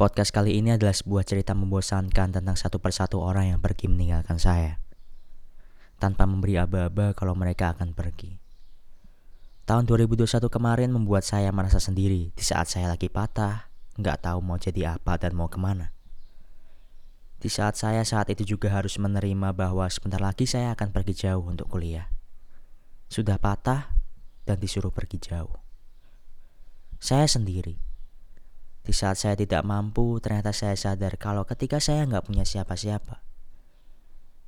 Podcast kali ini adalah sebuah cerita membosankan tentang satu persatu orang yang pergi meninggalkan saya. Tanpa memberi aba-aba kalau mereka akan pergi. Tahun 2021 kemarin membuat saya merasa sendiri di saat saya lagi patah, nggak tahu mau jadi apa dan mau ke mana. Di saat saya saat itu juga harus menerima bahwa sebentar lagi saya akan pergi jauh untuk kuliah. Sudah patah dan disuruh pergi jauh. Saya sendiri di saat saya tidak mampu, ternyata saya sadar kalau ketika saya nggak punya siapa-siapa,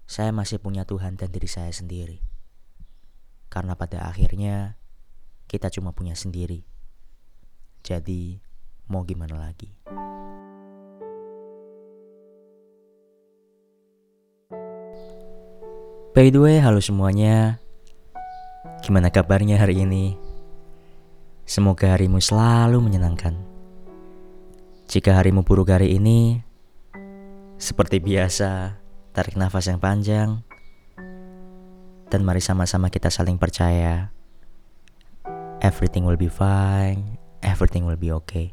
saya masih punya Tuhan dan diri saya sendiri. Karena pada akhirnya, kita cuma punya sendiri. Jadi, mau gimana lagi? By the way, halo semuanya. Gimana kabarnya hari ini? Semoga harimu selalu menyenangkan. Jika harimu buruk hari ini, seperti biasa, tarik nafas yang panjang, dan mari sama-sama kita saling percaya. Everything will be fine, everything will be okay.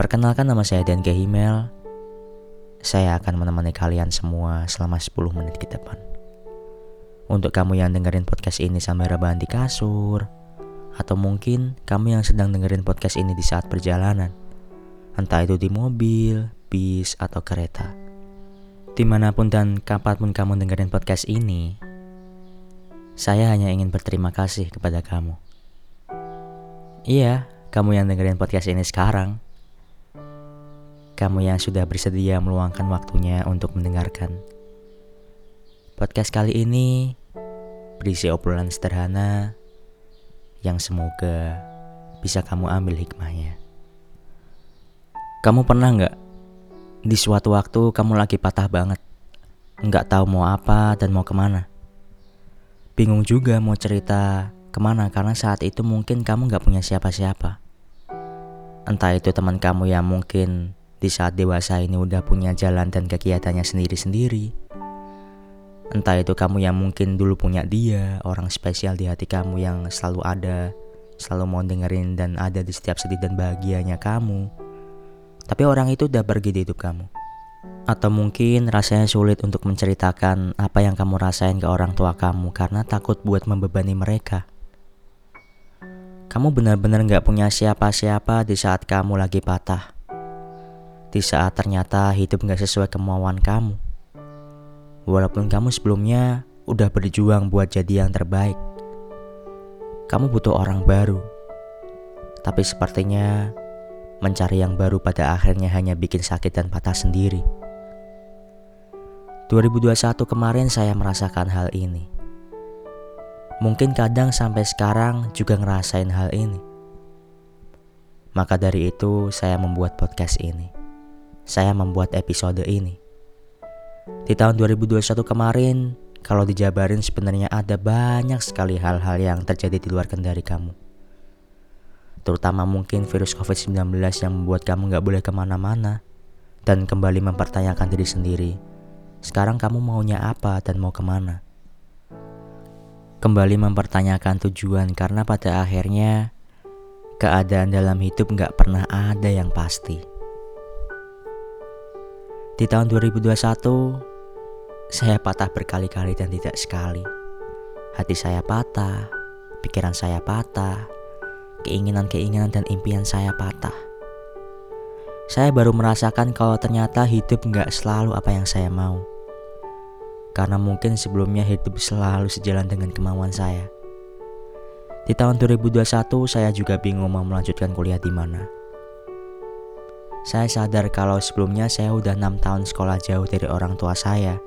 Perkenalkan nama saya Dan Kehimel. Saya akan menemani kalian semua selama 10 menit ke depan. Untuk kamu yang dengerin podcast ini sampai rebahan di kasur, atau mungkin kamu yang sedang dengerin podcast ini di saat perjalanan. Entah itu di mobil, bis, atau kereta. Di mana pun dan kapan pun kamu dengerin podcast ini, saya hanya ingin berterima kasih kepada kamu. Iya, kamu yang dengerin podcast ini sekarang. Kamu yang sudah bersedia meluangkan waktunya untuk mendengarkan. Podcast kali ini berisi obrolan sederhana yang semoga bisa kamu ambil hikmahnya. Kamu pernah nggak di suatu waktu kamu lagi patah banget, nggak tahu mau apa dan mau ke mana? Bingung juga mau cerita ke mana karena saat itu mungkin kamu nggak punya siapa-siapa. Entah itu teman kamu yang mungkin di saat dewasa ini udah punya jalan dan kegiatannya sendiri-sendiri. Entah itu kamu yang mungkin dulu punya dia, orang spesial di hati kamu yang selalu ada, selalu mau dengerin dan ada di setiap sedih dan bahagianya kamu. Tapi orang itu udah pergi di hidup kamu. Atau mungkin rasanya sulit untuk menceritakan apa yang kamu rasain ke orang tua kamu karena takut buat membebani mereka. Kamu benar-benar gak punya siapa-siapa di saat kamu lagi patah. Di saat ternyata hidup gak sesuai kemauan kamu Walaupun kamu sebelumnya udah berjuang buat jadi yang terbaik. Kamu butuh orang baru. Tapi sepertinya mencari yang baru pada akhirnya hanya bikin sakit dan patah sendiri. 2021 kemarin saya merasakan hal ini. Mungkin kadang sampai sekarang juga ngerasain hal ini. Maka dari itu saya membuat podcast ini. Saya membuat episode ini. Di tahun 2021 kemarin, kalau dijabarin sebenarnya ada banyak sekali hal-hal yang terjadi di luar kendali kamu. Terutama mungkin virus COVID-19 yang membuat kamu gak boleh ke mana-mana dan kembali mempertanyakan diri sendiri. Sekarang kamu maunya apa dan mau ke mana? Kembali mempertanyakan tujuan karena pada akhirnya keadaan dalam hidup gak pernah ada yang pasti. Di tahun 2021, saya patah berkali-kali dan tidak sekali. Hati saya patah, pikiran saya patah, keinginan-keinginan dan impian saya patah. Saya baru merasakan kalau ternyata hidup nggak selalu apa yang saya mau. Karena mungkin sebelumnya hidup selalu sejalan dengan kemauan saya. Di tahun 2021 saya juga bingung mau melanjutkan kuliah di mana. Saya sadar kalau sebelumnya saya udah 6 tahun sekolah jauh dari orang tua saya.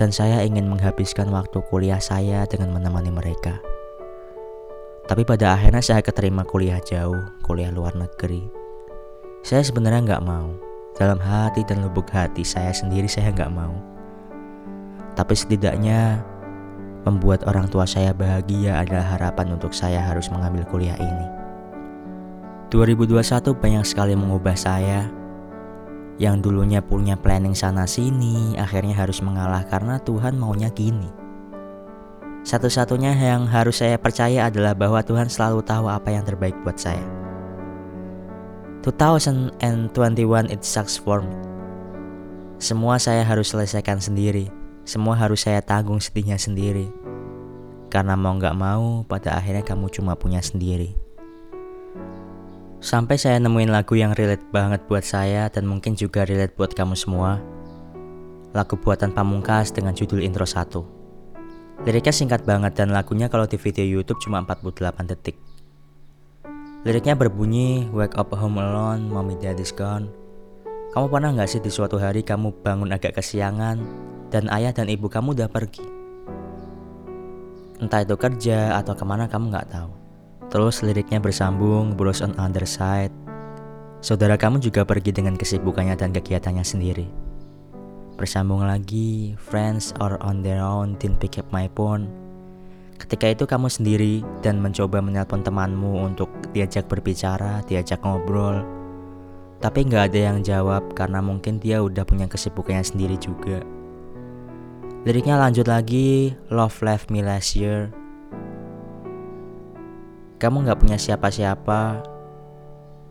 Dan saya ingin menghabiskan waktu kuliah saya dengan menemani mereka. Tapi pada akhirnya saya keterima kuliah jauh, kuliah luar negeri. Saya sebenarnya nggak mau. Dalam hati dan lubuk hati saya sendiri saya nggak mau. Tapi setidaknya membuat orang tua saya bahagia adalah harapan untuk saya harus mengambil kuliah ini. 2021 banyak sekali mengubah saya yang dulunya punya planning sana sini akhirnya harus mengalah karena Tuhan maunya gini. Satu-satunya yang harus saya percaya adalah bahwa Tuhan selalu tahu apa yang terbaik buat saya. 2021 it sucks for me. Semua saya harus selesaikan sendiri. Semua harus saya tanggung sedihnya sendiri. Karena mau gak mau, pada akhirnya kamu cuma punya sendiri. Sampai saya nemuin lagu yang relate banget buat saya dan mungkin juga relate buat kamu semua. Lagu buatan Pamungkas dengan judul intro 1. Liriknya singkat banget dan lagunya kalau di video YouTube cuma 48 detik. Liriknya berbunyi, Wake up home alone, mommy daddy's gone. Kamu pernah gak sih di suatu hari kamu bangun agak kesiangan dan ayah dan ibu kamu udah pergi? Entah itu kerja atau ke mana kamu gak tahu. Terus liriknya bersambung, bros on other side. Saudara kamu juga pergi dengan kesibukannya dan kegiatannya sendiri. Bersambung lagi, friends are on their own, didn't pick up my phone. Ketika itu kamu sendiri dan mencoba menelpon temanmu untuk diajak berbicara, diajak ngobrol. Tapi nggak ada yang jawab karena mungkin dia udah punya kesibukannya sendiri juga. Liriknya lanjut lagi, Love left me last year. Kamu nggak punya siapa-siapa,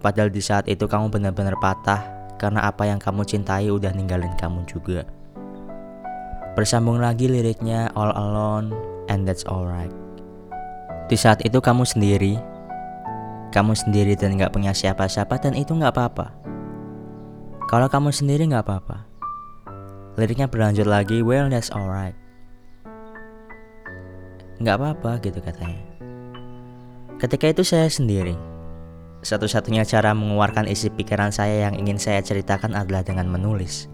padahal di saat itu kamu benar-benar patah karena apa yang kamu cintai udah ninggalin kamu juga. Bersambung lagi liriknya All Alone, and that's alright. Di saat itu kamu sendiri, kamu sendiri dan gak punya siapa-siapa dan itu gak apa-apa. Kalau kamu sendiri gak apa-apa. Liriknya berlanjut lagi, well that's alright. Gak apa-apa gitu katanya. Ketika itu saya sendiri. Satu-satunya cara mengeluarkan isi pikiran saya yang ingin saya ceritakan adalah dengan menulis.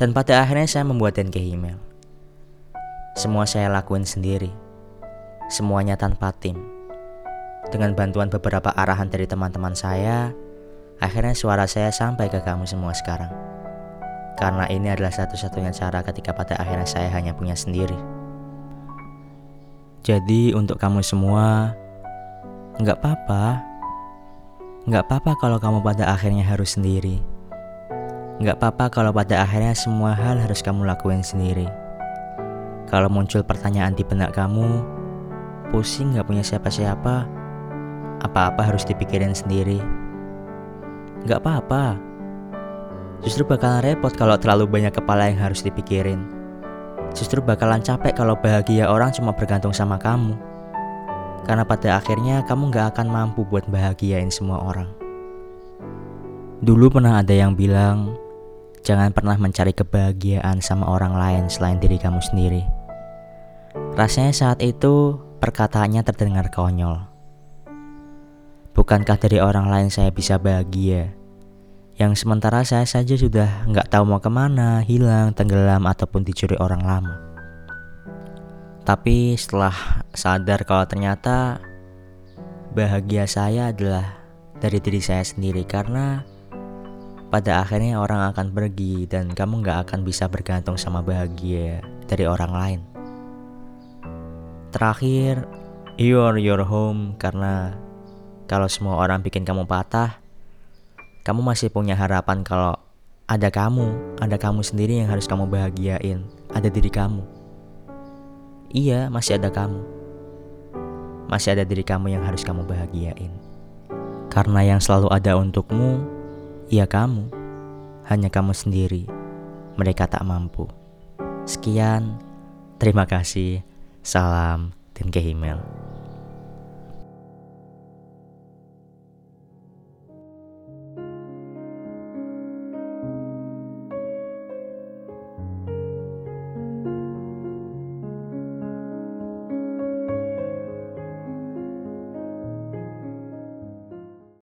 Dan pada akhirnya saya membuat ke email. Semua saya lakuin sendiri. Semuanya tanpa tim. Dengan bantuan beberapa arahan dari teman-teman saya, akhirnya suara saya sampai ke kamu semua sekarang. Karena ini adalah satu-satunya cara ketika pada akhirnya saya hanya punya sendiri. Jadi untuk kamu semua, nggak apa-apa. Nggak apa-apa kalau kamu pada akhirnya harus sendiri. Nggak apa-apa kalau pada akhirnya semua hal harus kamu lakuin sendiri. Kalau muncul pertanyaan di benak kamu, pusing gak punya siapa-siapa, apa-apa harus dipikirin sendiri. Gak apa-apa, justru bakalan repot kalau terlalu banyak kepala yang harus dipikirin. Justru bakalan capek kalau bahagia orang cuma bergantung sama kamu. Karena pada akhirnya kamu gak akan mampu buat bahagiain semua orang. Dulu pernah ada yang bilang, jangan pernah mencari kebahagiaan sama orang lain selain diri kamu sendiri. Rasanya saat itu perkataannya terdengar konyol. Bukankah dari orang lain saya bisa bahagia? Yang sementara saya saja sudah nggak tahu mau ke mana, hilang, tenggelam, ataupun dicuri orang lama. Tapi setelah sadar kalau ternyata bahagia saya adalah dari diri saya sendiri karena pada akhirnya orang akan pergi dan kamu nggak akan bisa bergantung sama bahagia dari orang lain. Terakhir, you are your home karena kalau semua orang bikin kamu patah, kamu masih punya harapan kalau ada kamu, ada kamu sendiri yang harus kamu bahagiain, ada diri kamu. Iya, masih ada kamu. Masih ada diri kamu yang harus kamu bahagiain. Karena yang selalu ada untukmu, ya kamu. Hanya kamu sendiri. Mereka tak mampu. Sekian, terima kasih. Salam dan ke email.